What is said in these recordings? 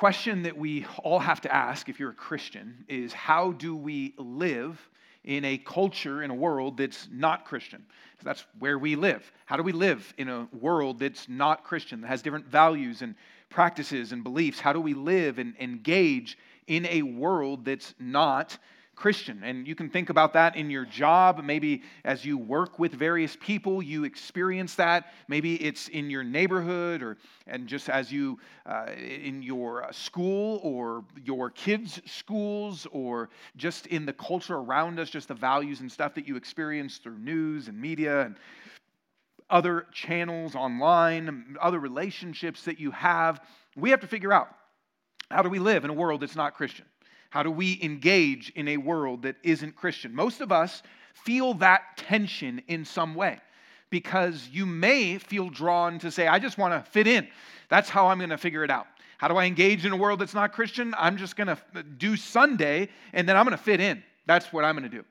question that we all have to ask if you're a Christian is how do we live in a culture, in a world that's not Christian? That's where we live. How do we live in a world that's not Christian, that has different values and practices and beliefs? How do we live and engage in a world that's not Christian. And you can think about that in your job. Maybe as you work with various people, you experience that. Maybe it's in your neighborhood or and just as you uh, in your school or your kids' schools or just in the culture around us, just the values and stuff that you experience through news and media and other channels online, other relationships that you have. We have to figure out how do we live in a world that's not Christian? How do we engage in a world that isn't Christian? Most of us feel that tension in some way because you may feel drawn to say, I just want to fit in. That's how I'm going to figure it out. How do I engage in a world that's not Christian? I'm just going to do Sunday and then I'm going to fit in. That's what I'm going to do.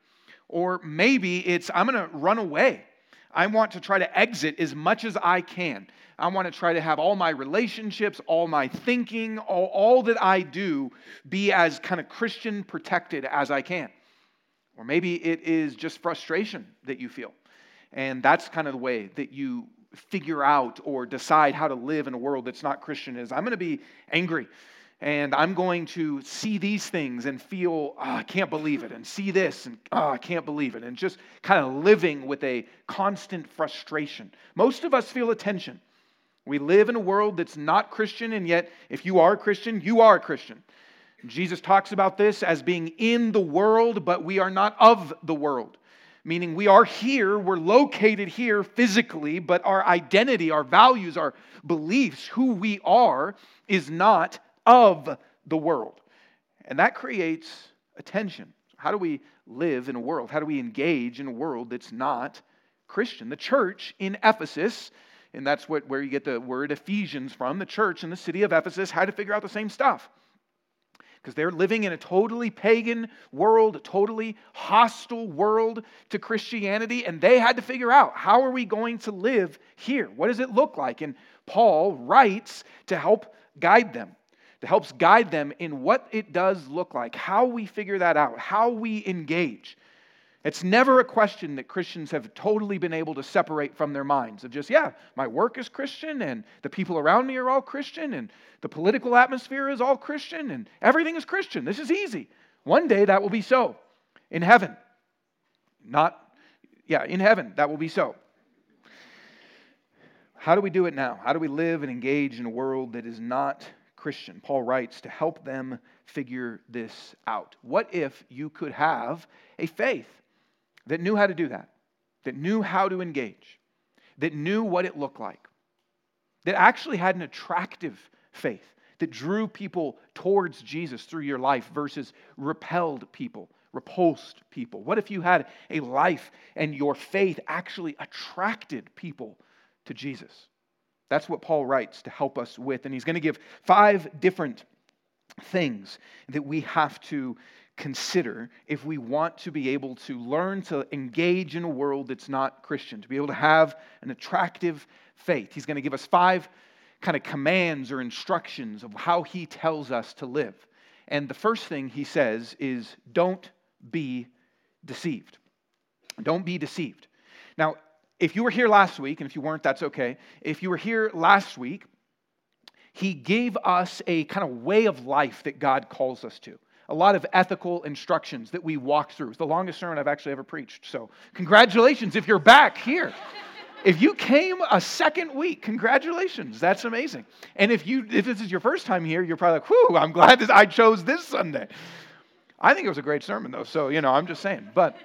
Or maybe it's, I'm going to run away. I want to try to exit as much as I can. I want to try to have all my relationships, all my thinking, all, all that I do be as kind of Christian protected as I can. Or maybe it is just frustration that you feel. And that's kind of the way that you figure out or decide how to live in a world that's not Christian is I'm going to be angry and I'm going to see these things and feel, oh, I can't believe it, and see this, and oh, I can't believe it, and just kind of living with a constant frustration. Most of us feel a tension. We live in a world that's not Christian, and yet, if you are a Christian, you are a Christian. Jesus talks about this as being in the world, but we are not of the world. Meaning, we are here, we're located here physically, but our identity, our values, our beliefs, who we are, is not of the world. And that creates a tension. How do we live in a world? How do we engage in a world that's not Christian? The church in Ephesus and that's what, where you get the word Ephesians from. The church in the city of Ephesus had to figure out the same stuff. Because they're living in a totally pagan world, a totally hostile world to Christianity, and they had to figure out how are we going to live here? What does it look like? And Paul writes to help guide them, to helps guide them in what it does look like, how we figure that out, how we engage. It's never a question that Christians have totally been able to separate from their minds of just, yeah, my work is Christian and the people around me are all Christian and the political atmosphere is all Christian and everything is Christian. This is easy. One day that will be so in heaven. Not, yeah, in heaven that will be so. How do we do it now? How do we live and engage in a world that is not Christian? Paul writes to help them figure this out. What if you could have a faith that knew how to do that, that knew how to engage, that knew what it looked like, that actually had an attractive faith, that drew people towards Jesus through your life versus repelled people, repulsed people? What if you had a life and your faith actually attracted people to Jesus? That's what Paul writes to help us with. And he's going to give five different things that we have to consider if we want to be able to learn to engage in a world that's not Christian, to be able to have an attractive faith. He's going to give us five kind of commands or instructions of how he tells us to live. And the first thing he says is don't be deceived. Don't be deceived. Now, if you were here last week, and if you weren't, that's okay. If you were here last week, he gave us a kind of way of life that God calls us to a lot of ethical instructions that we walk through. It's the longest sermon I've actually ever preached. So, congratulations if you're back here. If you came a second week, congratulations. That's amazing. And if you if this is your first time here, you're probably like, whew, I'm glad that I chose this Sunday. I think it was a great sermon though, so you know, I'm just saying. But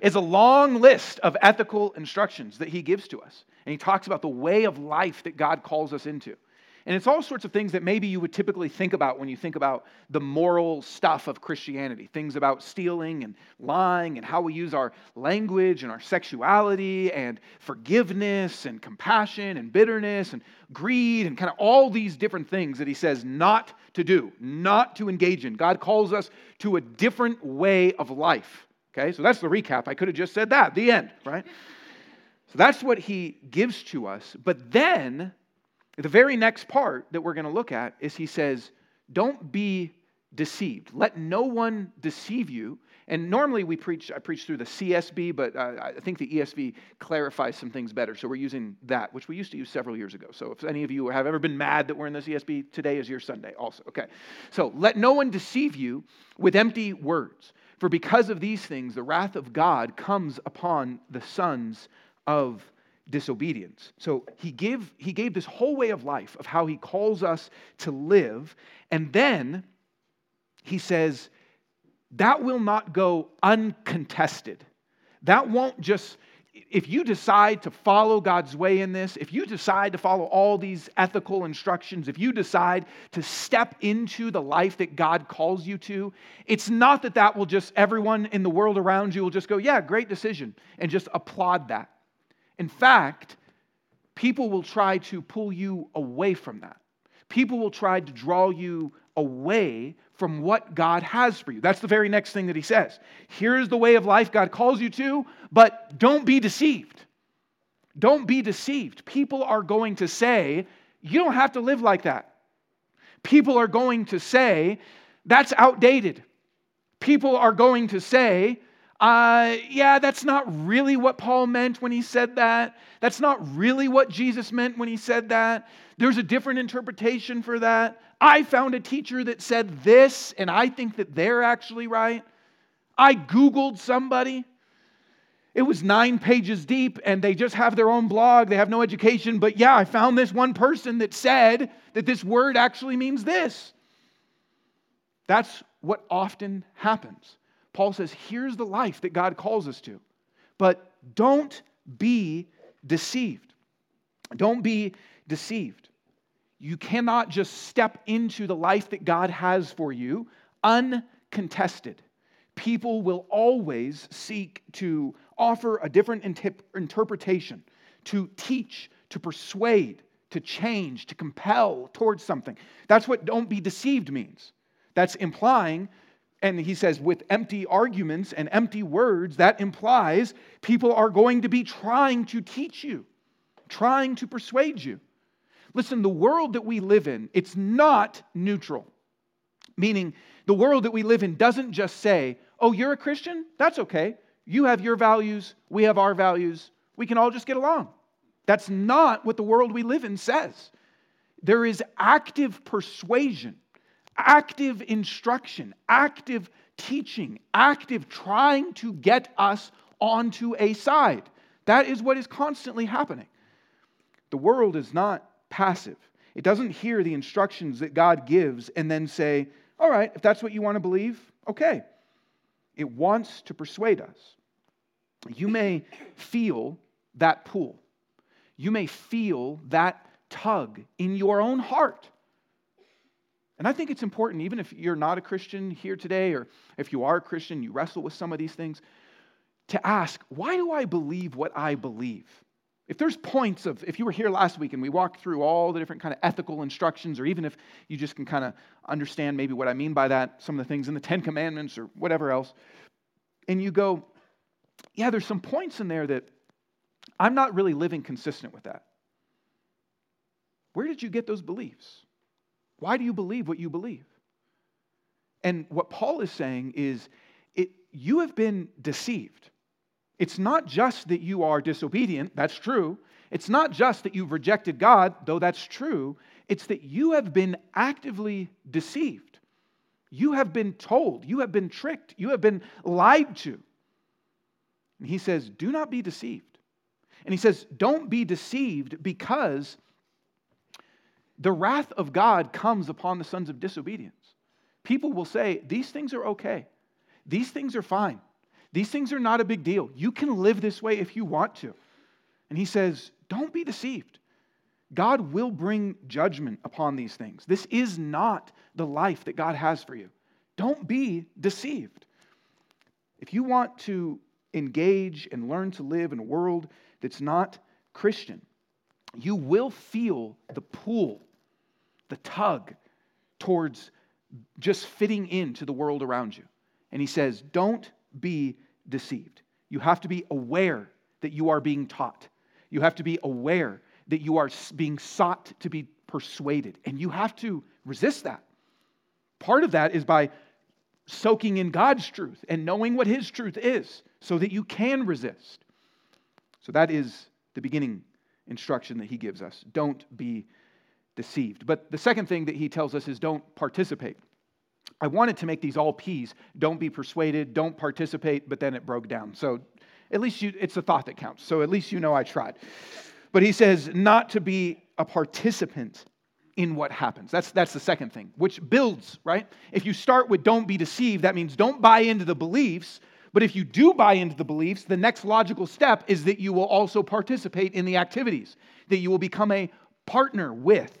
it's a long list of ethical instructions that he gives to us. And he talks about the way of life that God calls us into. And it's all sorts of things that maybe you would typically think about when you think about the moral stuff of Christianity things about stealing and lying and how we use our language and our sexuality and forgiveness and compassion and bitterness and greed and kind of all these different things that he says not to do, not to engage in. God calls us to a different way of life. Okay, so that's the recap. I could have just said that, the end, right? So that's what he gives to us. But then the very next part that we're going to look at is he says, don't be deceived. Let no one deceive you. And normally we preach, I preach through the CSB, but uh, I think the ESV clarifies some things better. So we're using that, which we used to use several years ago. So if any of you have ever been mad that we're in the CSB, today is your Sunday also. Okay. So let no one deceive you with empty words. For because of these things, the wrath of God comes upon the sons of disobedience. So he gave, he gave this whole way of life of how he calls us to live. And then he says, that will not go uncontested. That won't just, if you decide to follow God's way in this, if you decide to follow all these ethical instructions, if you decide to step into the life that God calls you to, it's not that that will just, everyone in the world around you will just go, yeah, great decision, and just applaud that. In fact, people will try to pull you away from that. People will try to draw you away from what God has for you. That's the very next thing that he says. Here's the way of life God calls you to, but don't be deceived. Don't be deceived. People are going to say, you don't have to live like that. People are going to say, that's outdated. People are going to say, uh, yeah, that's not really what Paul meant when he said that. That's not really what Jesus meant when he said that. There's a different interpretation for that. I found a teacher that said this, and I think that they're actually right. I Googled somebody. It was nine pages deep, and they just have their own blog. They have no education. But yeah, I found this one person that said that this word actually means this. That's what often happens. Paul says, here's the life that God calls us to. But don't be deceived. Don't be deceived. You cannot just step into the life that God has for you uncontested. People will always seek to offer a different interpretation, to teach, to persuade, to change, to compel towards something. That's what don't be deceived means. That's implying and he says, with empty arguments and empty words, that implies people are going to be trying to teach you, trying to persuade you. Listen, the world that we live in, it's not neutral. Meaning, the world that we live in doesn't just say, oh, you're a Christian? That's okay. You have your values, we have our values, we can all just get along. That's not what the world we live in says. There is active persuasion active instruction, active teaching, active trying to get us onto a side. That is what is constantly happening. The world is not passive. It doesn't hear the instructions that God gives and then say, all right, if that's what you want to believe, okay. It wants to persuade us. You may feel that pull. You may feel that tug in your own heart and I think it's important, even if you're not a Christian here today, or if you are a Christian, you wrestle with some of these things, to ask, why do I believe what I believe? If there's points of, if you were here last week and we walked through all the different kind of ethical instructions, or even if you just can kind of understand maybe what I mean by that, some of the things in the Ten Commandments or whatever else, and you go, yeah, there's some points in there that I'm not really living consistent with that. Where did you get those beliefs? Why do you believe what you believe? And what Paul is saying is, it, you have been deceived. It's not just that you are disobedient, that's true. It's not just that you've rejected God, though that's true. It's that you have been actively deceived. You have been told, you have been tricked, you have been lied to. And he says, Do not be deceived. And he says, Don't be deceived because the wrath of God comes upon the sons of disobedience. People will say, These things are okay. These things are fine. These things are not a big deal. You can live this way if you want to. And he says, Don't be deceived. God will bring judgment upon these things. This is not the life that God has for you. Don't be deceived. If you want to engage and learn to live in a world that's not Christian, you will feel the pull the tug towards just fitting into the world around you. And he says, Don't be deceived. You have to be aware that you are being taught. You have to be aware that you are being sought to be persuaded. And you have to resist that. Part of that is by soaking in God's truth and knowing what His truth is so that you can resist. So that is the beginning instruction that He gives us. Don't be deceived. But the second thing that He tells us is don't participate. I wanted to make these all P's. Don't be persuaded, don't participate, but then it broke down. So at least you, it's a thought that counts. So at least you know I tried. But he says not to be a participant in what happens. That's, that's the second thing, which builds, right? If you start with don't be deceived, that means don't buy into the beliefs. But if you do buy into the beliefs, the next logical step is that you will also participate in the activities, that you will become a partner with.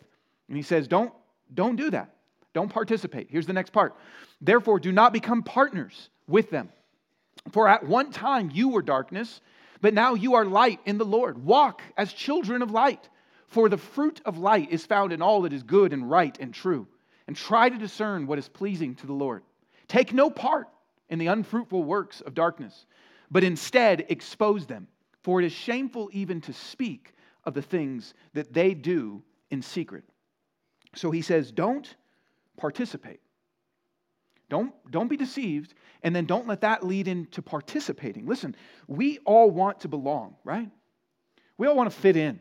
And he says, don't, don't do that. Don't participate. Here's the next part. Therefore, do not become partners with them. For at one time you were darkness, but now you are light in the Lord. Walk as children of light. For the fruit of light is found in all that is good and right and true. And try to discern what is pleasing to the Lord. Take no part in the unfruitful works of darkness, but instead expose them. For it is shameful even to speak of the things that they do in secret. So he says, don't participate. Don't, don't be deceived, and then don't let that lead into participating. Listen, we all want to belong, right? We all want to fit in.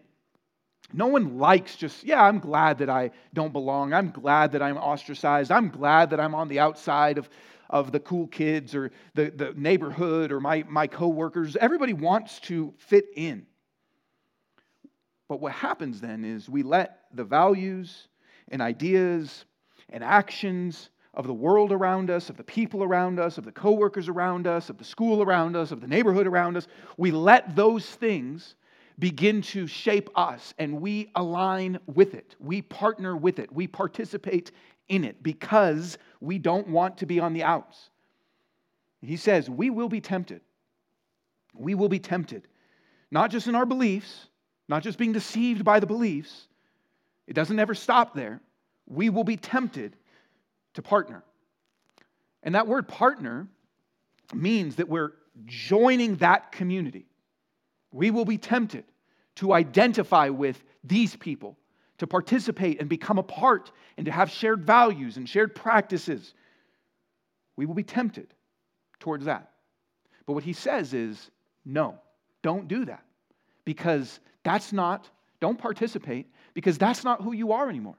No one likes just, yeah, I'm glad that I don't belong. I'm glad that I'm ostracized. I'm glad that I'm on the outside of, of the cool kids or the, the neighborhood or my, my coworkers. Everybody wants to fit in. But what happens then is we let the values and ideas and actions of the world around us, of the people around us, of the coworkers around us, of the school around us, of the neighborhood around us, we let those things begin to shape us and we align with it. We partner with it. We participate in it because we don't want to be on the outs. He says, We will be tempted. We will be tempted, not just in our beliefs, not just being deceived by the beliefs. It doesn't ever stop there. We will be tempted to partner. And that word partner means that we're joining that community. We will be tempted to identify with these people, to participate and become a part, and to have shared values and shared practices. We will be tempted towards that. But what he says is no, don't do that because that's not, don't participate because that's not who you are anymore.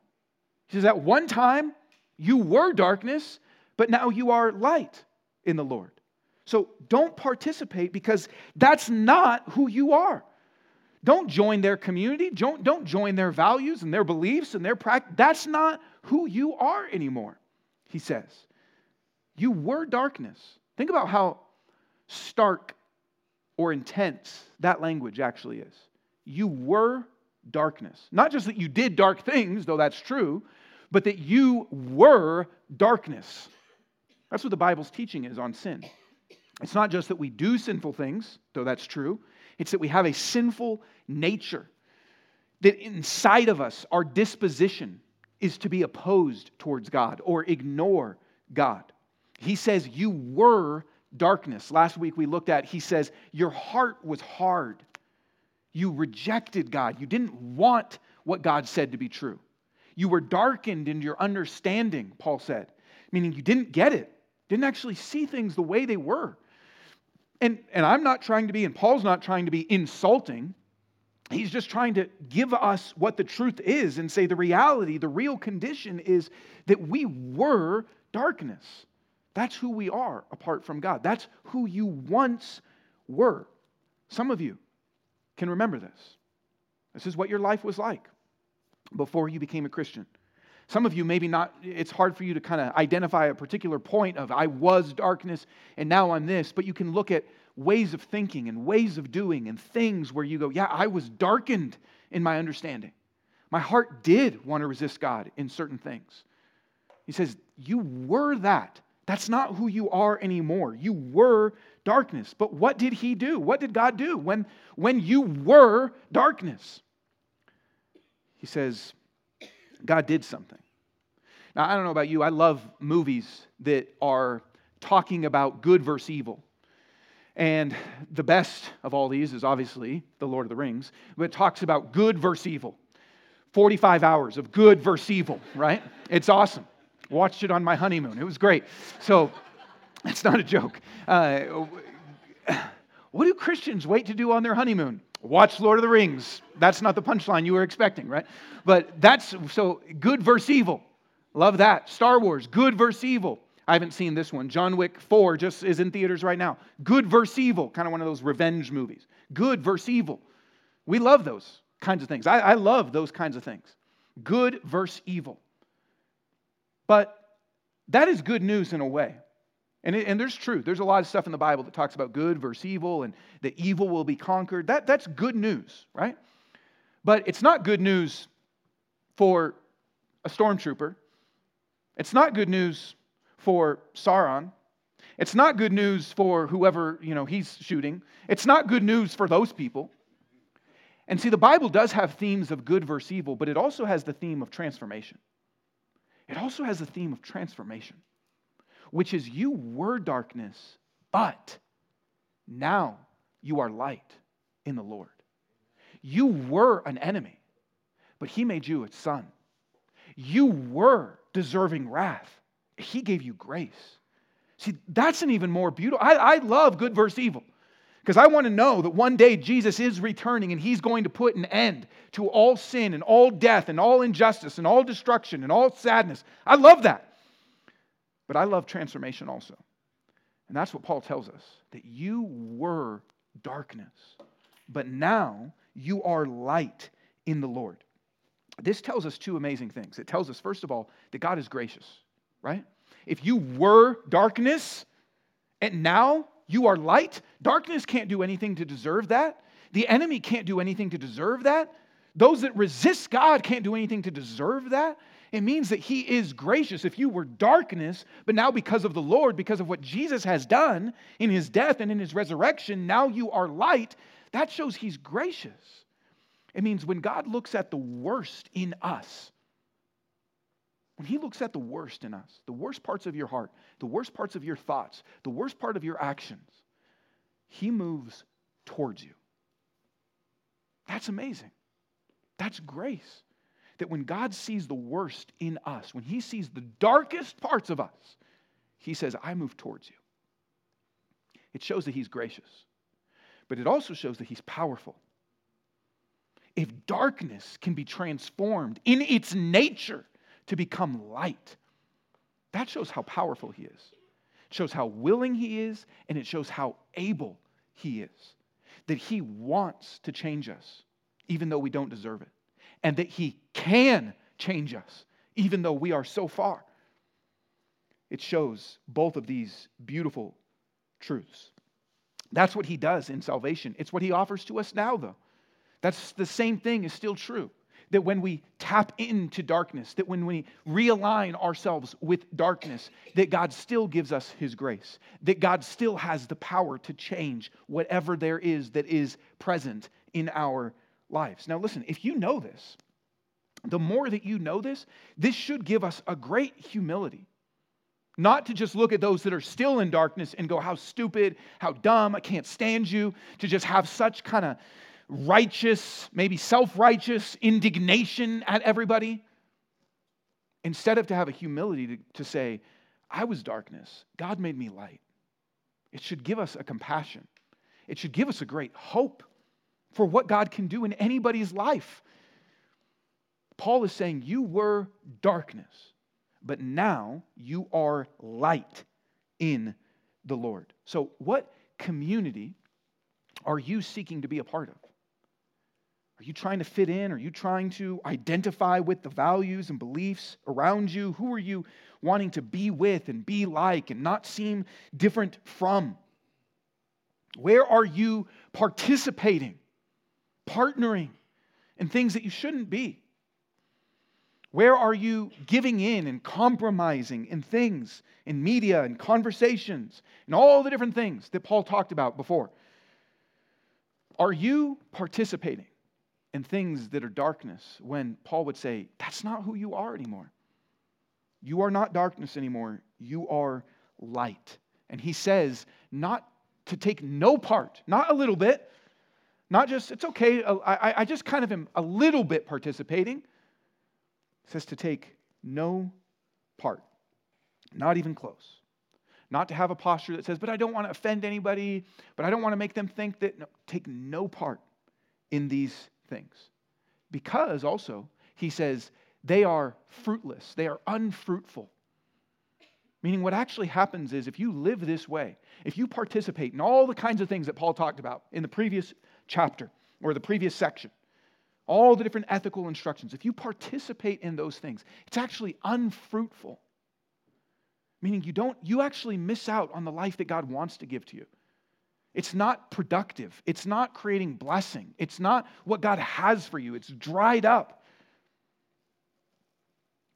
He says, at one time, you were darkness, but now you are light in the Lord. So don't participate because that's not who you are. Don't join their community. Don't, don't join their values and their beliefs and their practice. That's not who you are anymore, he says. You were darkness. Think about how stark or intense that language actually is. You were darkness. Not just that you did dark things, though that's true, but that you were darkness. That's what the Bible's teaching is on sin. It's not just that we do sinful things, though that's true, it's that we have a sinful nature. That inside of us, our disposition is to be opposed towards God or ignore God. He says, You were darkness. Last week we looked at, he says, Your heart was hard. You rejected God. You didn't want what God said to be true. You were darkened in your understanding, Paul said, meaning you didn't get it, didn't actually see things the way they were. And, and I'm not trying to be, and Paul's not trying to be insulting. He's just trying to give us what the truth is and say the reality, the real condition is that we were darkness. That's who we are apart from God. That's who you once were. Some of you can remember this. This is what your life was like before you became a Christian. Some of you, maybe not, it's hard for you to kind of identify a particular point of I was darkness and now I'm this, but you can look at ways of thinking and ways of doing and things where you go, yeah, I was darkened in my understanding. My heart did want to resist God in certain things. He says, You were that. That's not who you are anymore. You were darkness. But what did He do? What did God do when, when you were darkness? He says, God did something. Now, I don't know about you, I love movies that are talking about good versus evil. And the best of all these is obviously The Lord of the Rings, but it talks about good versus evil. 45 hours of good versus evil, right? It's awesome. Watched it on my honeymoon. It was great. So it's not a joke. Uh, what do Christians wait to do on their honeymoon? Watch Lord of the Rings. That's not the punchline you were expecting, right? But that's so good versus evil. Love that. Star Wars, good versus evil. I haven't seen this one. John Wick 4 just is in theaters right now. Good versus evil, kind of one of those revenge movies. Good versus evil. We love those kinds of things. I, I love those kinds of things. Good versus evil. But that is good news in a way. And, it, and there's truth. There's a lot of stuff in the Bible that talks about good versus evil and that evil will be conquered. That, that's good news, right? But it's not good news for a stormtrooper. It's not good news for Sauron. It's not good news for whoever, you know, he's shooting. It's not good news for those people. And see, the Bible does have themes of good versus evil, but it also has the theme of transformation. It also has the theme of transformation, which is you were darkness, but now you are light in the Lord. You were an enemy, but he made you a son. You were deserving wrath, he gave you grace. See, that's an even more beautiful. I, I love good versus evil because I want to know that one day Jesus is returning and he's going to put an end to all sin and all death and all injustice and all destruction and all sadness. I love that. But I love transformation also. And that's what Paul tells us that you were darkness, but now you are light in the Lord. This tells us two amazing things. It tells us, first of all, that God is gracious, right? If you were darkness and now you are light, darkness can't do anything to deserve that. The enemy can't do anything to deserve that. Those that resist God can't do anything to deserve that. It means that He is gracious. If you were darkness, but now because of the Lord, because of what Jesus has done in His death and in His resurrection, now you are light, that shows He's gracious. It means when God looks at the worst in us, when He looks at the worst in us, the worst parts of your heart, the worst parts of your thoughts, the worst part of your actions, He moves towards you. That's amazing. That's grace. That when God sees the worst in us, when He sees the darkest parts of us, He says, I move towards you. It shows that He's gracious, but it also shows that He's powerful. If darkness can be transformed in its nature to become light. That shows how powerful he is. It shows how willing he is, and it shows how able he is. That he wants to change us, even though we don't deserve it. And that he can change us, even though we are so far. It shows both of these beautiful truths. That's what he does in salvation. It's what he offers to us now, though. That's the same thing is still true that when we tap into darkness, that when we realign ourselves with darkness, that God still gives us His grace, that God still has the power to change whatever there is that is present in our lives. Now, listen, if you know this, the more that you know this, this should give us a great humility. Not to just look at those that are still in darkness and go, how stupid, how dumb, I can't stand you, to just have such kind of righteous, maybe self righteous indignation at everybody. Instead of to have a humility to, to say, I was darkness, God made me light. It should give us a compassion. It should give us a great hope for what God can do in anybody's life. Paul is saying, You were darkness, but now you are light in the Lord. So, what community are you seeking to be a part of? Are you trying to fit in? Are you trying to identify with the values and beliefs around you? Who are you wanting to be with and be like and not seem different from? Where are you participating, partnering in things that you shouldn't be? Where are you giving in and compromising in things, in media and conversations, and all the different things that Paul talked about before? Are you participating? in things that are darkness when Paul would say, That's not who you are anymore. You are not darkness anymore. You are light. And he says, not to take no part, not a little bit, not just, it's okay, uh, I, I just kind of am a little bit participating. He says to take no part. Not even close. Not to have a posture that says, but I don't want to offend anybody, but I don't want to make them think that. No, take no part in these things. Because also, he says, they are fruitless, they are unfruitful. Meaning, what actually happens is if you live this way, if you participate in all the kinds of things that Paul talked about in the previous chapter or the previous section, all the different ethical instructions, if you participate in those things, it's actually unfruitful. Meaning, you don't, you actually miss out on the life that God wants to give to you. It's not productive. It's not creating blessing. It's not what God has for you. It's dried up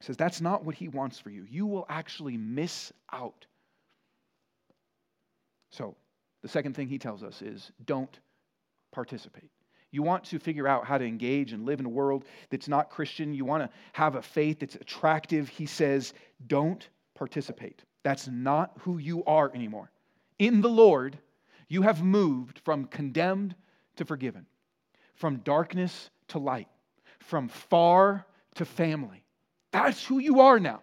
says that's not what he wants for you. You will actually miss out. So, the second thing he tells us is don't participate. You want to figure out how to engage and live in a world that's not Christian. You want to have a faith that's attractive. He says, don't participate. That's not who you are anymore. In the Lord, you have moved from condemned to forgiven, from darkness to light, from far to family. That's who you are now.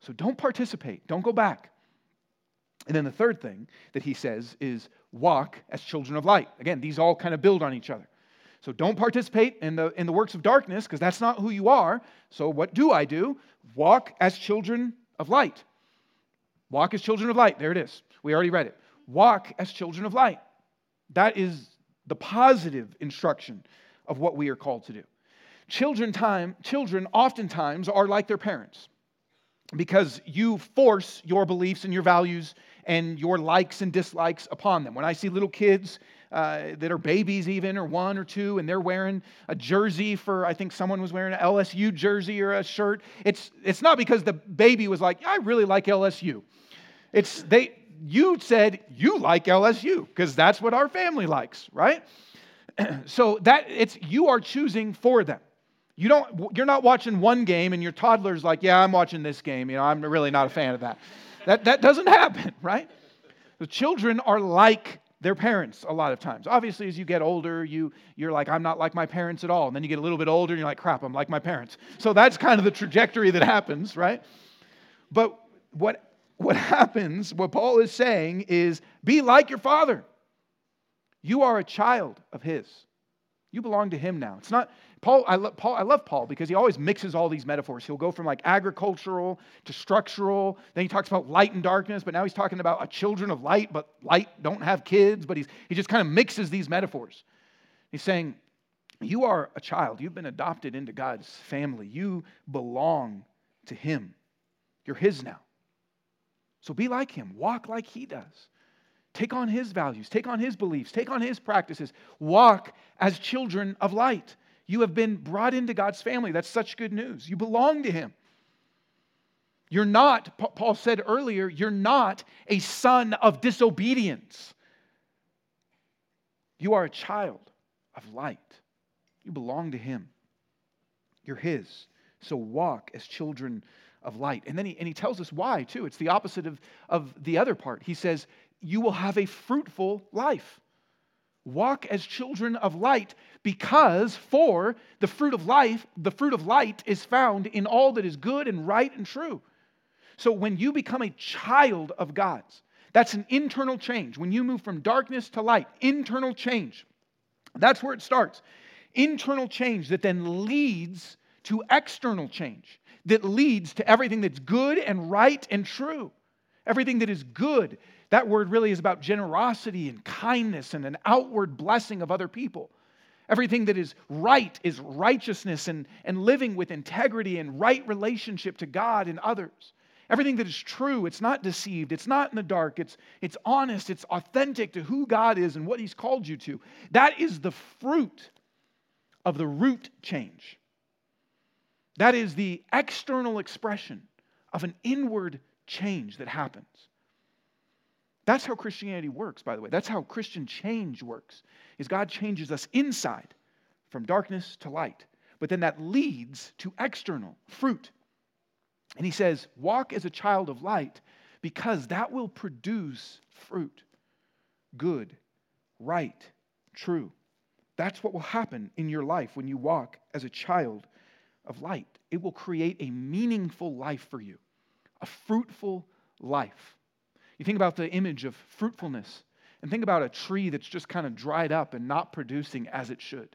So don't participate, don't go back. And then the third thing that he says is walk as children of light. Again, these all kind of build on each other. So don't participate in the, in the works of darkness because that's not who you are. So what do I do? Walk as children of light. Walk as children of light. There it is. We already read it. Walk as children of light. That is the positive instruction of what we are called to do. Children, time, children oftentimes are like their parents because you force your beliefs and your values and your likes and dislikes upon them. When I see little kids uh, that are babies, even, or one or two, and they're wearing a jersey for, I think someone was wearing an LSU jersey or a shirt, it's, it's not because the baby was like, I really like LSU. It's they, you said you like LSU because that's what our family likes, right? so that it's you are choosing for them. You don't, you're not watching one game and your toddler's like, yeah, I'm watching this game. You know, I'm really not a fan of that. That, that doesn't happen, right? The children are like their parents a lot of times. Obviously, as you get older, you, you're like, I'm not like my parents at all. And then you get a little bit older and you're like, crap, I'm like my parents. So that's kind of the trajectory that happens, right? But what, what happens, what Paul is saying is be like your father. You are a child of his. You belong to him now. It's not, Paul I, lo- Paul, I love Paul because he always mixes all these metaphors. He'll go from like agricultural to structural. Then he talks about light and darkness, but now he's talking about a children of light, but light don't have kids. But he's, he just kind of mixes these metaphors. He's saying, You are a child. You've been adopted into God's family. You belong to him. You're his now. So be like him, walk like he does. Take on his values, take on his beliefs, take on his practices. Walk as children of light. You have been brought into God's family. That's such good news. You belong to Him. You're not, Paul said earlier, you're not a son of disobedience. You are a child of light. You belong to Him. You're His. So walk as children of light. And then he, and he tells us why, too. It's the opposite of, of the other part. He says, You will have a fruitful life. Walk as children of light, because for the fruit of life, the fruit of light is found in all that is good and right and true. So when you become a child of God's, that's an internal change. When you move from darkness to light, internal change. That's where it starts. Internal change that then leads to external change, that leads to everything that's good and right and true. Everything that is good, that word really is about generosity and kindness and an outward blessing of other people. Everything that is right is righteousness and, and living with integrity and right relationship to God and others. Everything that is true, it's not deceived, it's not in the dark, it's, it's honest, it's authentic to who God is and what He's called you to. That is the fruit of the root change. That is the external expression of an inward change that happens. That's how Christianity works, by the way. That's how Christian change works. Is God changes us inside from darkness to light. But then that leads to external fruit. And he says, "Walk as a child of light because that will produce fruit. Good, right, true. That's what will happen in your life when you walk as a child of light. It will create a meaningful life for you a fruitful life. You think about the image of fruitfulness and think about a tree that's just kind of dried up and not producing as it should.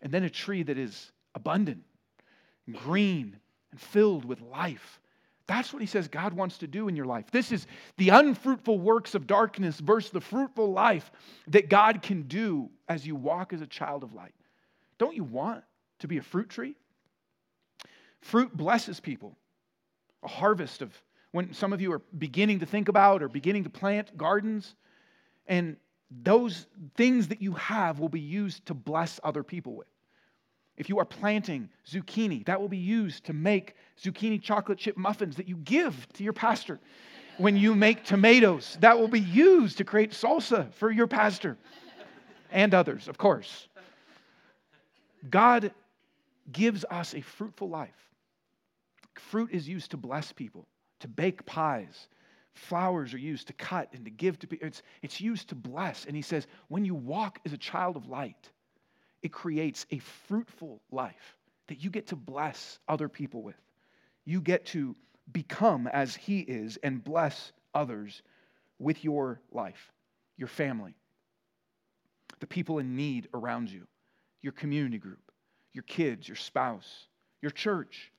And then a tree that is abundant, and green, and filled with life. That's what he says God wants to do in your life. This is the unfruitful works of darkness versus the fruitful life that God can do as you walk as a child of light. Don't you want to be a fruit tree? Fruit blesses people. A harvest of when some of you are beginning to think about or beginning to plant gardens, and those things that you have will be used to bless other people with. If you are planting zucchini, that will be used to make zucchini chocolate chip muffins that you give to your pastor. When you make tomatoes, that will be used to create salsa for your pastor and others, of course. God gives us a fruitful life. Fruit is used to bless people, to bake pies. Flowers are used to cut and to give to people. It's, it's used to bless. And he says, when you walk as a child of light, it creates a fruitful life that you get to bless other people with. You get to become as He is and bless others with your life, your family, the people in need around you, your community group, your kids, your spouse, your church.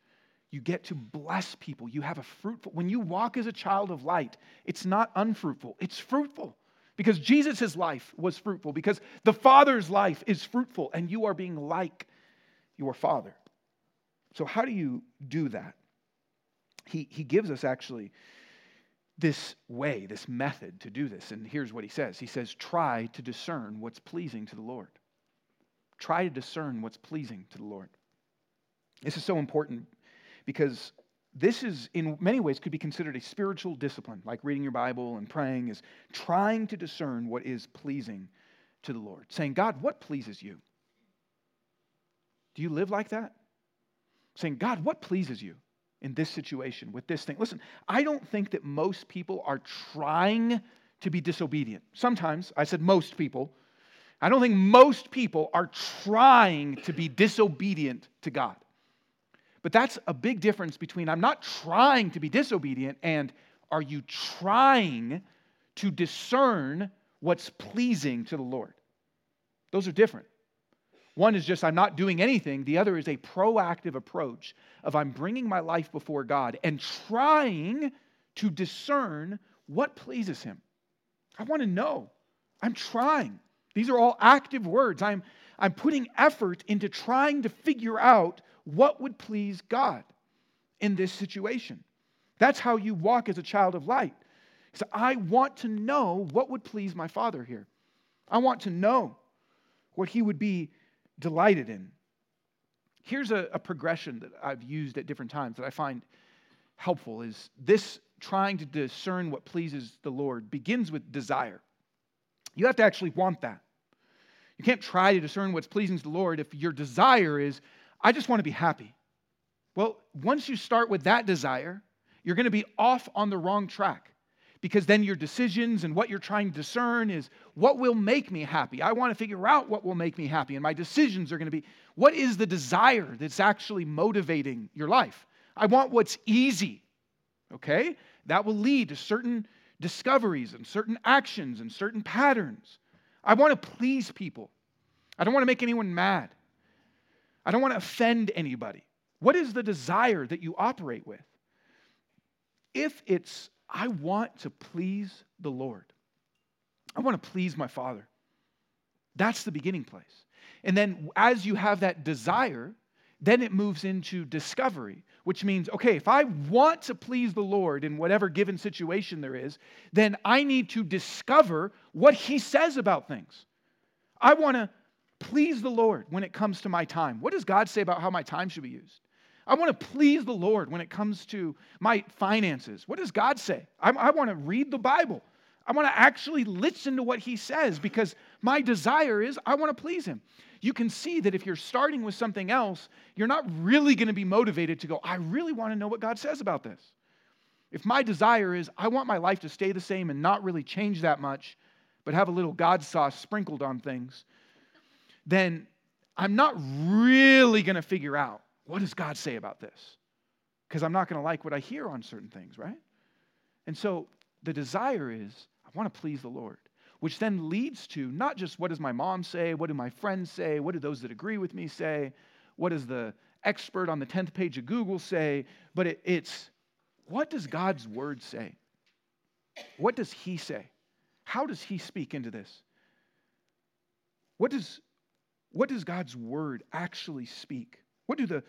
You get to bless people. You have a fruitful, when you walk as a child of light, it's not unfruitful, it's fruitful. Because Jesus' life was fruitful, because the Father's life is fruitful, and you are being like your Father. So, how do you do that? He, he gives us actually this way, this method to do this. And here's what he says He says, Try to discern what's pleasing to the Lord. Try to discern what's pleasing to the Lord. This is so important because this is in many ways could be considered a spiritual discipline like reading your bible and praying is trying to discern what is pleasing to the lord saying god what pleases you? Do you live like that? Saying god what pleases you in this situation with this thing? Listen i don't think that most people are trying to be disobedient. Sometimes i said most people i don't think most people are trying to be disobedient to god but that's a big difference between I'm not trying to be disobedient and are you trying to discern what's pleasing to the Lord? Those are different. One is just I'm not doing anything, the other is a proactive approach of I'm bringing my life before God and trying to discern what pleases Him. I want to know. I'm trying. These are all active words. I'm, I'm putting effort into trying to figure out what would please God in this situation. That's how you walk as a child of light. So I want to know what would please my Father here. I want to know what He would be delighted in. Here's a, a progression that I've used at different times that I find helpful is this trying to discern what pleases the Lord begins with desire. You have to actually want that. You can't try to discern what's pleasing to the Lord if your desire is I just want to be happy. Well, once you start with that desire, you're going to be off on the wrong track because then your decisions and what you're trying to discern is what will make me happy. I want to figure out what will make me happy, and my decisions are going to be what is the desire that's actually motivating your life? I want what's easy, okay? That will lead to certain discoveries and certain actions and certain patterns. I want to please people. I don't want to make anyone mad. I don't want to offend anybody. What is the desire that you operate with? If it's, I want to please the Lord, I want to please my Father, that's the beginning place. And then as you have that desire, then it moves into discovery, which means, okay, if I want to please the Lord in whatever given situation there is, then I need to discover what He says about things. I want to please the Lord when it comes to my time. What does God say about how my time should be used? I want to please the Lord when it comes to my finances. What does God say? I, I want to read the Bible. I want to actually listen to what He says because my desire is I want to please Him. You can see that if you're starting with something else, you're not really going to be motivated to go, I really want to know what God says about this. If my desire is I want my life to stay the same and not really change that much, but have a little God sauce sprinkled on things, then I'm not really going to figure out what does God say about this? because I'm not going to like what I hear on certain things, right? And so the desire is I want to please the Lord, which then leads to not just what does my mom say, what do my friends say, what do those that agree with me say, what does the expert on the 10th page of Google say, but it, it's what does God's word say? What does He say? How does He speak into this? What does, what does God's word actually speak? What do the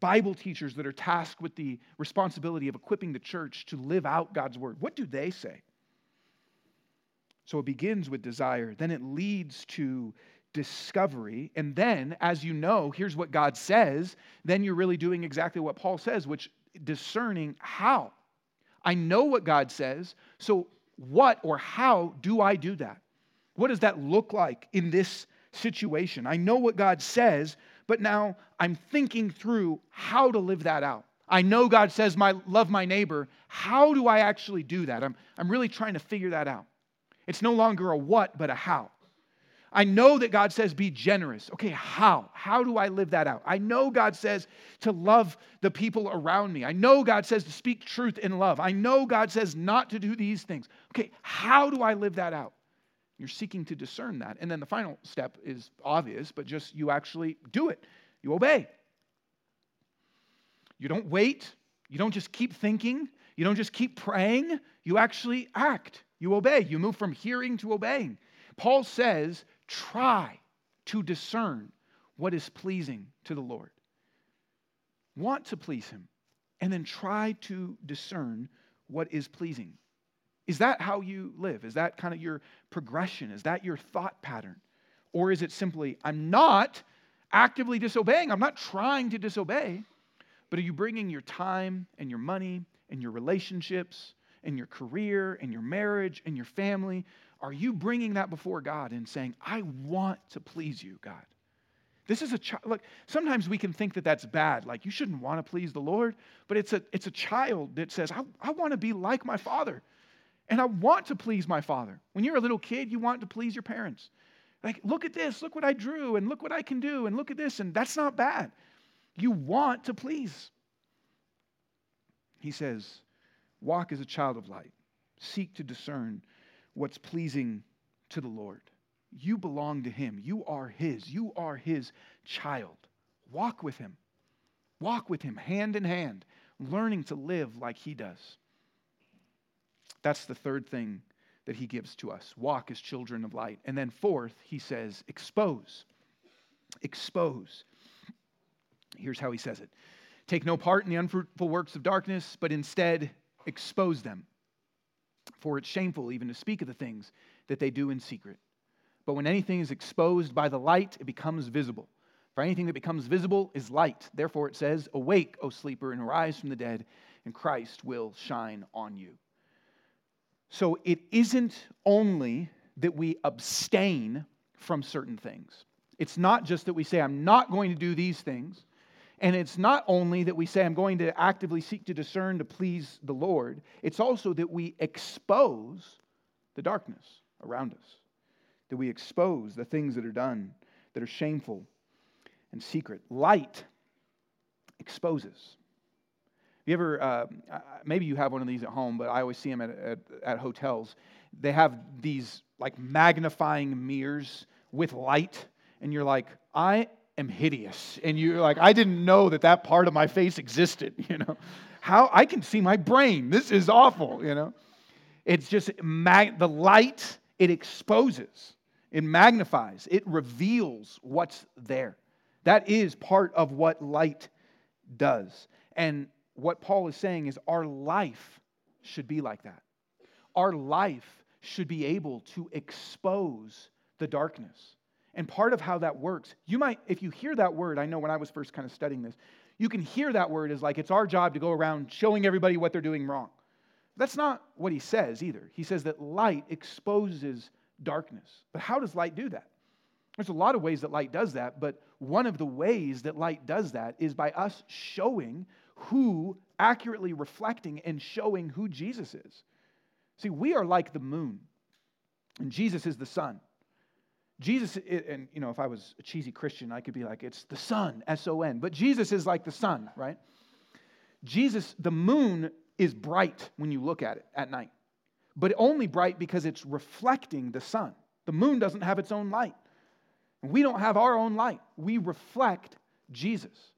Bible teachers that are tasked with the responsibility of equipping the church to live out God's word, what do they say? So it begins with desire, then it leads to discovery. And then, as you know, here's what God says, then you're really doing exactly what Paul says, which discerning how. I know what God says, so what or how do I do that? What does that look like in this situation? I know what God says, but now I'm thinking through how to live that out. I know God says, my, love my neighbor. How do I actually do that? I'm, I'm really trying to figure that out. It's no longer a what, but a how. I know that God says be generous. Okay, how? How do I live that out? I know God says to love the people around me. I know God says to speak truth in love. I know God says not to do these things. Okay, how do I live that out? You're seeking to discern that. And then the final step is obvious, but just you actually do it. You obey. You don't wait. You don't just keep thinking. You don't just keep praying. You actually act. You obey. You move from hearing to obeying. Paul says, try to discern what is pleasing to the Lord. Want to please Him, and then try to discern what is pleasing. Is that how you live? Is that kind of your progression? Is that your thought pattern? Or is it simply, I'm not actively disobeying, I'm not trying to disobey, but are you bringing your time and your money and your relationships and your career and your marriage and your family? Are you bringing that before God and saying, I want to please you, God? This is a child. Look, sometimes we can think that that's bad. Like, you shouldn't want to please the Lord. But it's a, it's a child that says, I, I want to be like my father. And I want to please my father. When you're a little kid, you want to please your parents. Like, look at this, look what I drew, and look what I can do, and look at this, and that's not bad. You want to please. He says, walk as a child of light, seek to discern what's pleasing to the Lord. You belong to Him. You are His. You are His child. Walk with Him. Walk with Him hand in hand, learning to live like He does. That's the third thing that he gives to us walk as children of light. And then, fourth, he says, expose. Expose. Here's how he says it Take no part in the unfruitful works of darkness, but instead expose them. For it's shameful even to speak of the things that they do in secret. But when anything is exposed by the light, it becomes visible. For anything that becomes visible is light. Therefore, it says, Awake, O sleeper, and arise from the dead, and Christ will shine on you. So it isn't only that we abstain from certain things. It's not just that we say, I'm not going to do these things. And it's not only that we say, I'm going to actively seek to discern to please the Lord. It's also that we expose the darkness around us, that we expose the things that are done that are shameful and secret. Light exposes. You ever, uh, maybe you have one of these at home, but I always see them at, at, at hotels. They have these like magnifying mirrors with light, and you're like, I am hideous. And you're like, I didn't know that that part of my face existed, you know? How I can see my brain. This is awful, you know? It's just mag- the light, it exposes, it magnifies, it reveals what's there. That is part of what light does. And what Paul is saying is our life should be like that. Our life should be able to expose the darkness. And part of how that works, you might, if you hear that word, I know when I was first kind of studying this, you can hear that word as like it's our job to go around showing everybody what they're doing wrong. That's not what he says either. He says that light exposes darkness. But how does light do that? There's a lot of ways that light does that, but one of the ways that light does that is by us showing who accurately reflecting and showing who Jesus is. See, we are like the moon, and Jesus is the sun. Jesus, and you know, if I was a cheesy Christian, I could be like, it's the sun, S O N. But Jesus is like the sun, right? Jesus, the moon is bright when you look at it at night, but only bright because it's reflecting the sun. The moon doesn't have its own light. We don't have our own light. We reflect Jesus.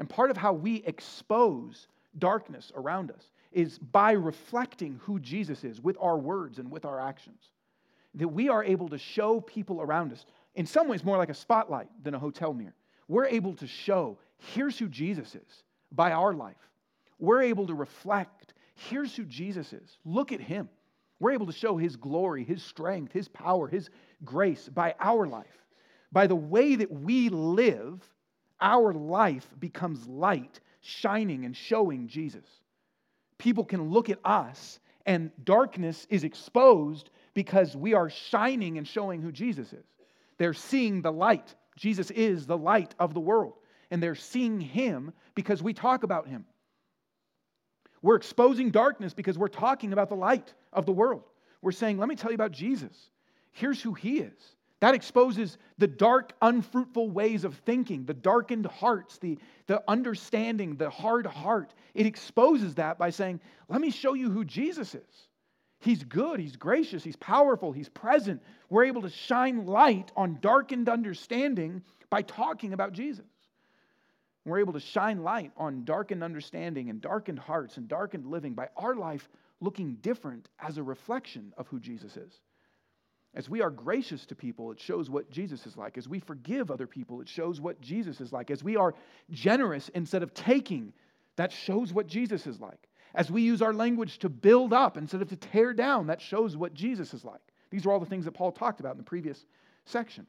And part of how we expose darkness around us is by reflecting who Jesus is with our words and with our actions. That we are able to show people around us, in some ways, more like a spotlight than a hotel mirror. We're able to show, here's who Jesus is by our life. We're able to reflect, here's who Jesus is. Look at him. We're able to show his glory, his strength, his power, his grace by our life. By the way that we live, our life becomes light, shining and showing Jesus. People can look at us, and darkness is exposed because we are shining and showing who Jesus is. They're seeing the light. Jesus is the light of the world, and they're seeing him because we talk about him. We're exposing darkness because we're talking about the light of the world. We're saying, let me tell you about Jesus. Here's who he is. That exposes the dark, unfruitful ways of thinking, the darkened hearts, the, the understanding, the hard heart. It exposes that by saying, let me show you who Jesus is. He's good, He's gracious, He's powerful, He's present. We're able to shine light on darkened understanding by talking about Jesus. We're able to shine light on darkened understanding and darkened hearts and darkened living by our life looking different as a reflection of who Jesus is. As we are gracious to people, it shows what Jesus is like. As we forgive other people, it shows what Jesus is like. As we are generous instead of taking, that shows what Jesus is like. As we use our language to build up instead of to tear down, that shows what Jesus is like. These are all the things that Paul talked about in the previous section.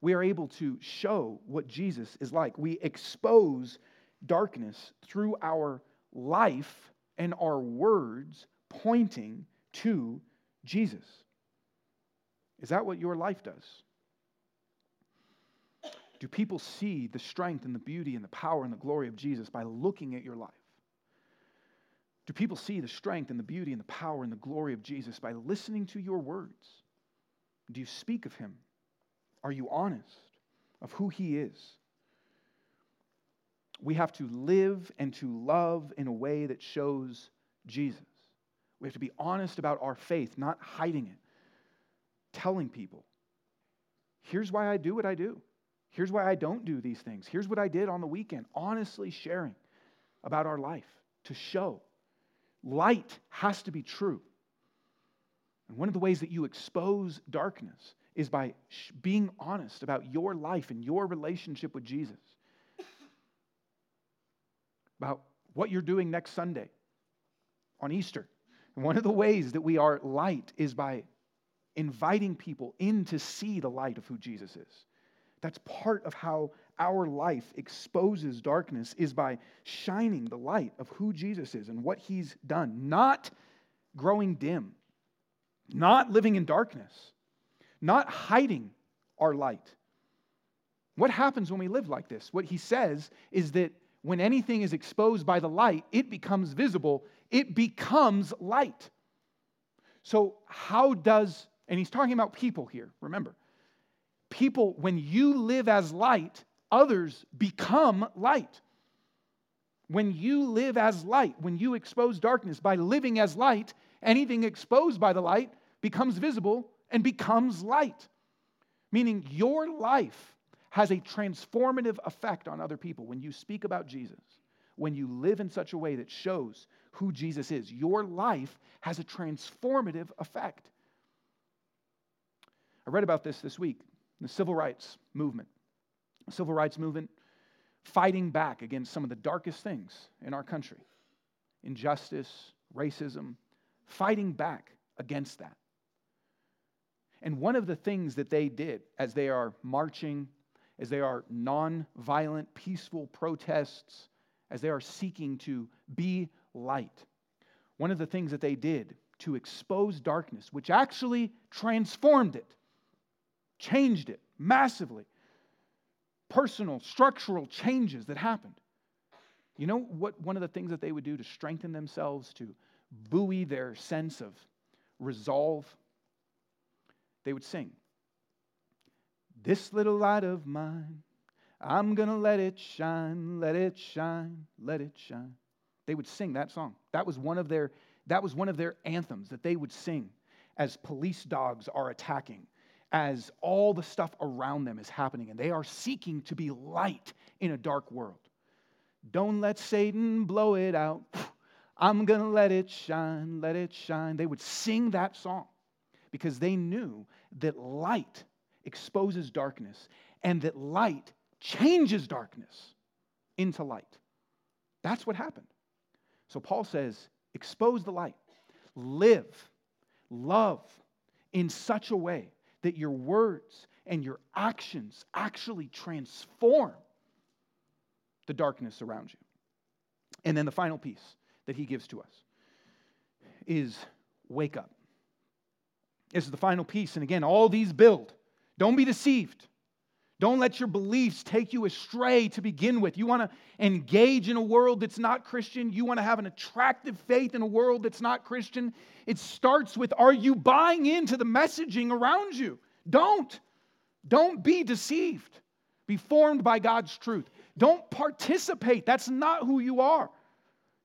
We are able to show what Jesus is like. We expose darkness through our life and our words pointing to Jesus. Is that what your life does? Do people see the strength and the beauty and the power and the glory of Jesus by looking at your life? Do people see the strength and the beauty and the power and the glory of Jesus by listening to your words? Do you speak of him? Are you honest of who he is? We have to live and to love in a way that shows Jesus. We have to be honest about our faith, not hiding it, telling people, here's why I do what I do. Here's why I don't do these things. Here's what I did on the weekend. Honestly sharing about our life to show Light has to be true. And one of the ways that you expose darkness is by being honest about your life and your relationship with Jesus. About what you're doing next Sunday on Easter. And one of the ways that we are light is by inviting people in to see the light of who Jesus is. That's part of how our life exposes darkness is by shining the light of who Jesus is and what he's done, not growing dim, not living in darkness, not hiding our light. What happens when we live like this? What he says is that when anything is exposed by the light, it becomes visible, it becomes light. So, how does, and he's talking about people here, remember, people, when you live as light, others become light. When you live as light, when you expose darkness by living as light, anything exposed by the light becomes visible and becomes light. Meaning your life has a transformative effect on other people when you speak about Jesus, when you live in such a way that shows who Jesus is. Your life has a transformative effect. I read about this this week the civil rights movement civil rights movement, fighting back against some of the darkest things in our country injustice, racism, fighting back against that. And one of the things that they did as they are marching, as they are non-violent, peaceful protests, as they are seeking to be light, one of the things that they did to expose darkness, which actually transformed it, changed it massively, personal, structural changes that happened. You know what one of the things that they would do to strengthen themselves, to buoy their sense of resolve? They would sing, This little light of mine, I'm to let it shine, let it shine, let it shine. They would sing that song. That was one of their that was one of their anthems that they would sing as police dogs are attacking, as all the stuff around them is happening and they are seeking to be light in a dark world. Don't let Satan blow it out. I'm going to let it shine, let it shine. They would sing that song because they knew that light exposes darkness and that light changes darkness into light. That's what happened. So Paul says, expose the light, live, love in such a way that your words and your actions actually transform the darkness around you. And then the final piece that he gives to us is wake up. This is the final piece. And again, all these build. Don't be deceived. Don't let your beliefs take you astray to begin with. You want to engage in a world that's not Christian. You want to have an attractive faith in a world that's not Christian. It starts with are you buying into the messaging around you? Don't. Don't be deceived. Be formed by God's truth. Don't participate. That's not who you are.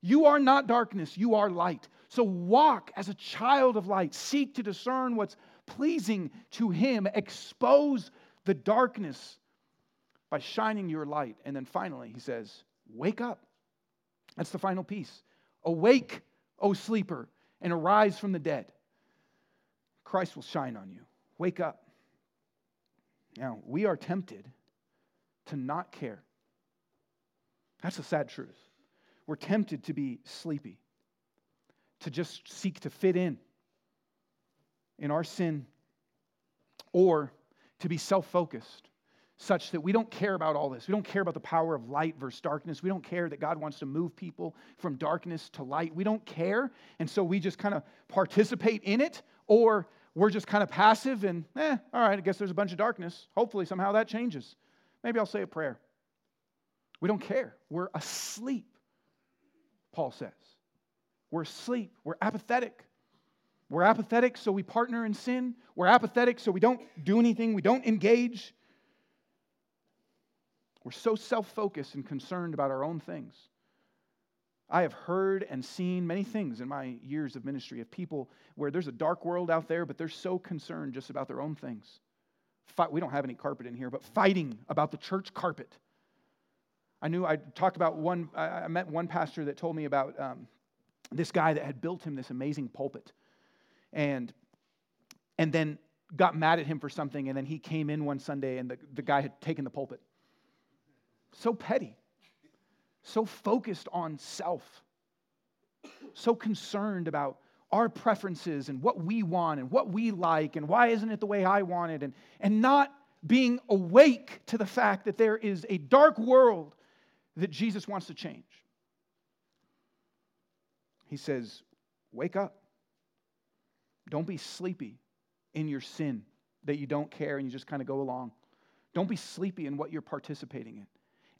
You are not darkness, you are light. So walk as a child of light. Seek to discern what's pleasing to Him. Expose the darkness by shining your light. And then finally, he says, Wake up. That's the final piece. Awake, O sleeper, and arise from the dead. Christ will shine on you. Wake up. Now, we are tempted to not care. That's a sad truth. We're tempted to be sleepy, to just seek to fit in in our sin, or to be self focused, such that we don't care about all this. We don't care about the power of light versus darkness. We don't care that God wants to move people from darkness to light. We don't care. And so we just kind of participate in it, or we're just kind of passive and, eh, all right, I guess there's a bunch of darkness. Hopefully, somehow that changes. Maybe I'll say a prayer. We don't care. We're asleep, Paul says. We're asleep. We're apathetic. We're apathetic, so we partner in sin. We're apathetic, so we don't do anything. We don't engage. We're so self focused and concerned about our own things. I have heard and seen many things in my years of ministry of people where there's a dark world out there, but they're so concerned just about their own things. Fight, we don't have any carpet in here, but fighting about the church carpet. I knew I talked about one, I met one pastor that told me about um, this guy that had built him this amazing pulpit and, and then got mad at him for something. And then he came in one Sunday and the, the guy had taken the pulpit. So petty, so focused on self, so concerned about our preferences and what we want and what we like and why isn't it the way I want it and, and not being awake to the fact that there is a dark world that Jesus wants to change. He says, Wake up. Don't be sleepy in your sin that you don't care and you just kind of go along. Don't be sleepy in what you're participating in.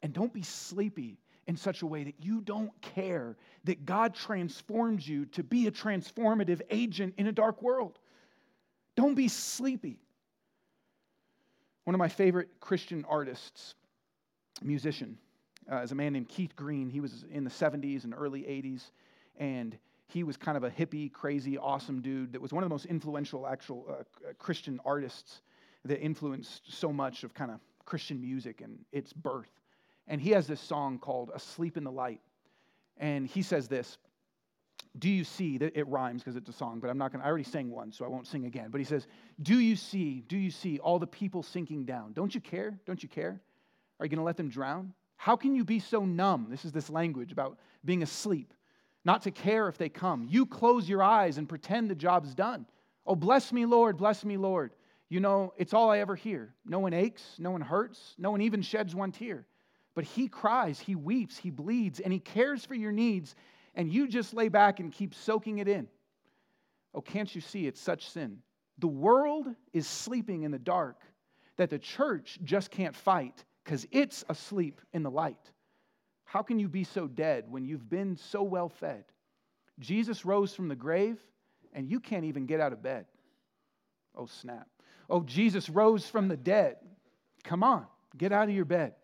And don't be sleepy in such a way that you don't care that God transforms you to be a transformative agent in a dark world. Don't be sleepy. One of my favorite Christian artists, musician, uh, is a man named Keith Green. He was in the 70s and early 80s, and he was kind of a hippie, crazy, awesome dude that was one of the most influential actual uh, uh, Christian artists that influenced so much of kind of Christian music and its birth. And he has this song called Asleep in the Light. And he says this Do you see that it rhymes because it's a song, but I'm not going to, I already sang one, so I won't sing again. But he says, Do you see, do you see all the people sinking down? Don't you care? Don't you care? Are you going to let them drown? How can you be so numb? This is this language about being asleep not to care if they come. You close your eyes and pretend the job's done. Oh, bless me, Lord, bless me, Lord. You know, it's all I ever hear. No one aches, no one hurts, no one even sheds one tear. But He cries, He weeps, He bleeds, and He cares for your needs, and you just lay back and keep soaking it in. Oh, can't you see it's such sin? The world is sleeping in the dark that the church just can't fight because it's asleep in the light. How can you be so dead when you've been so well fed? Jesus rose from the grave, and you can't even get out of bed. Oh, snap. Oh, Jesus rose from the dead. Come on, get out of your bed.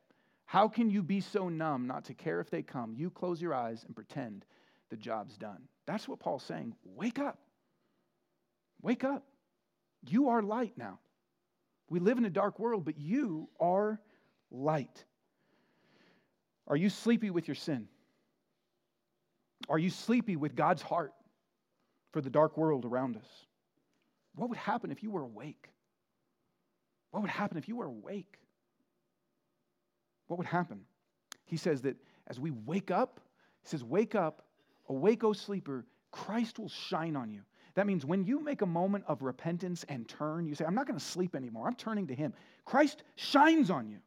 How can you be so numb not to care if they come? You close your eyes and pretend the job's done. That's what Paul's saying. Wake up. Wake up. You are light now. We live in a dark world, but you are light. Are you sleepy with your sin? Are you sleepy with God's heart for the dark world around us? What would happen if you were awake? What would happen if you were awake? What would happen? He says that as we wake up, he says, Wake up, awake, O sleeper, Christ will shine on you. That means when you make a moment of repentance and turn, you say, I'm not going to sleep anymore. I'm turning to Him. Christ shines on you.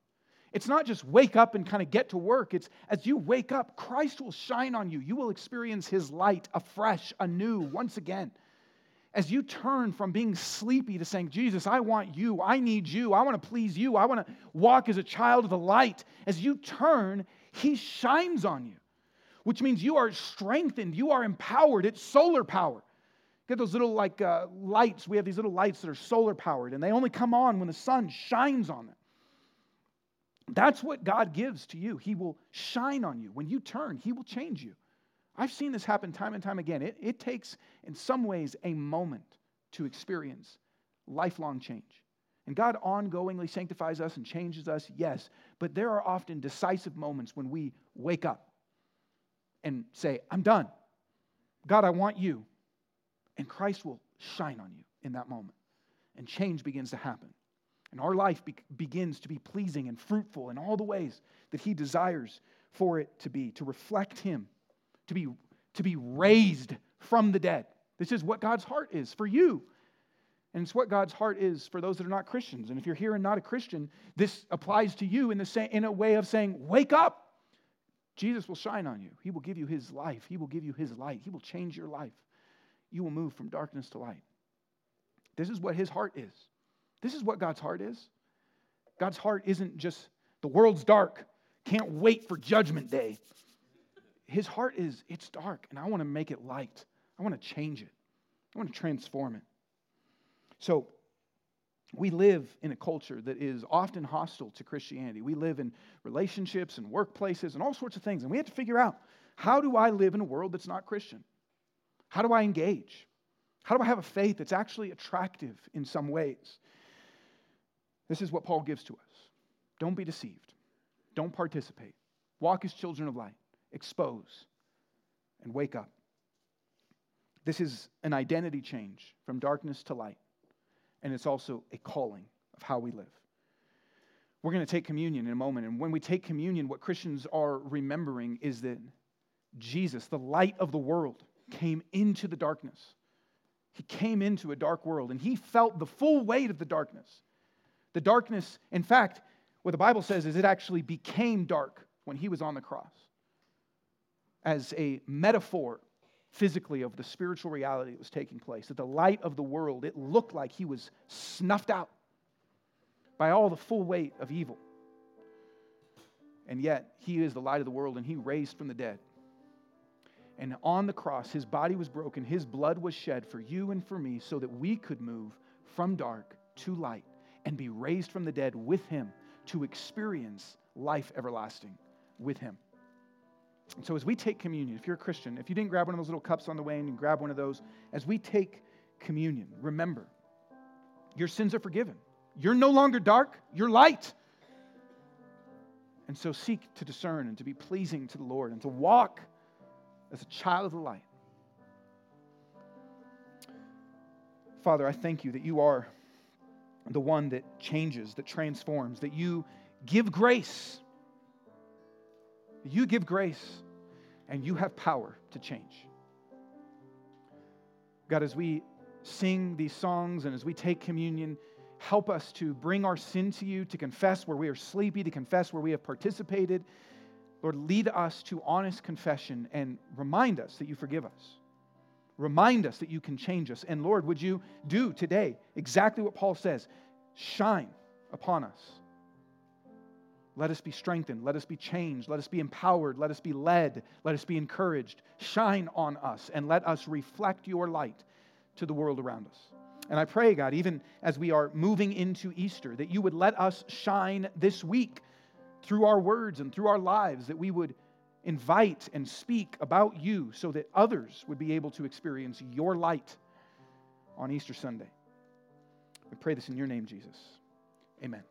It's not just wake up and kind of get to work. It's as you wake up, Christ will shine on you. You will experience His light afresh, anew, once again. As you turn from being sleepy to saying, Jesus, I want you. I need you. I want to please you. I want to walk as a child of the light. As you turn, He shines on you, which means you are strengthened. You are empowered. It's solar power. Get those little like uh, lights. We have these little lights that are solar powered, and they only come on when the sun shines on them. That's what God gives to you. He will shine on you. When you turn, He will change you. I've seen this happen time and time again. It, it takes, in some ways, a moment to experience lifelong change. And God ongoingly sanctifies us and changes us, yes, but there are often decisive moments when we wake up and say, I'm done. God, I want you. And Christ will shine on you in that moment. And change begins to happen. And our life be- begins to be pleasing and fruitful in all the ways that He desires for it to be, to reflect Him, to be, to be raised from the dead. This is what God's heart is for you. And it's what God's heart is for those that are not Christians. And if you're here and not a Christian, this applies to you in, the sa- in a way of saying, Wake up! Jesus will shine on you. He will give you His life. He will give you His light. He will change your life. You will move from darkness to light. This is what His heart is. This is what God's heart is. God's heart isn't just the world's dark, can't wait for judgment day. His heart is it's dark, and I want to make it light. I want to change it, I want to transform it. So, we live in a culture that is often hostile to Christianity. We live in relationships and workplaces and all sorts of things. And we have to figure out how do I live in a world that's not Christian? How do I engage? How do I have a faith that's actually attractive in some ways? This is what Paul gives to us. Don't be deceived. Don't participate. Walk as children of light. Expose and wake up. This is an identity change from darkness to light, and it's also a calling of how we live. We're going to take communion in a moment, and when we take communion, what Christians are remembering is that Jesus, the light of the world, came into the darkness. He came into a dark world, and he felt the full weight of the darkness. The darkness, in fact, what the Bible says is it actually became dark when he was on the cross as a metaphor physically of the spiritual reality that was taking place. That the light of the world, it looked like he was snuffed out by all the full weight of evil. And yet, he is the light of the world and he raised from the dead. And on the cross, his body was broken, his blood was shed for you and for me so that we could move from dark to light and be raised from the dead with him to experience life everlasting with him. And so, as we take communion, if you're a Christian, if you didn't grab one of those little cups on the way and you grab one of those, as we take communion, remember your sins are forgiven. You're no longer dark, you're light. And so, seek to discern and to be pleasing to the Lord and to walk as a child of the light. Father, I thank you that you are the one that changes, that transforms, that you give grace. You give grace, and you have power to change. God, as we sing these songs and as we take communion, help us to bring our sin to you, to confess where we are sleepy, to confess where we have participated. Lord, lead us to honest confession and remind us that you forgive us. Remind us that you can change us. And Lord, would you do today exactly what Paul says? Shine upon us. Let us be strengthened. Let us be changed. Let us be empowered. Let us be led. Let us be encouraged. Shine on us and let us reflect your light to the world around us. And I pray, God, even as we are moving into Easter, that you would let us shine this week through our words and through our lives, that we would invite and speak about you so that others would be able to experience your light on Easter Sunday. We pray this in your name, Jesus. Amen.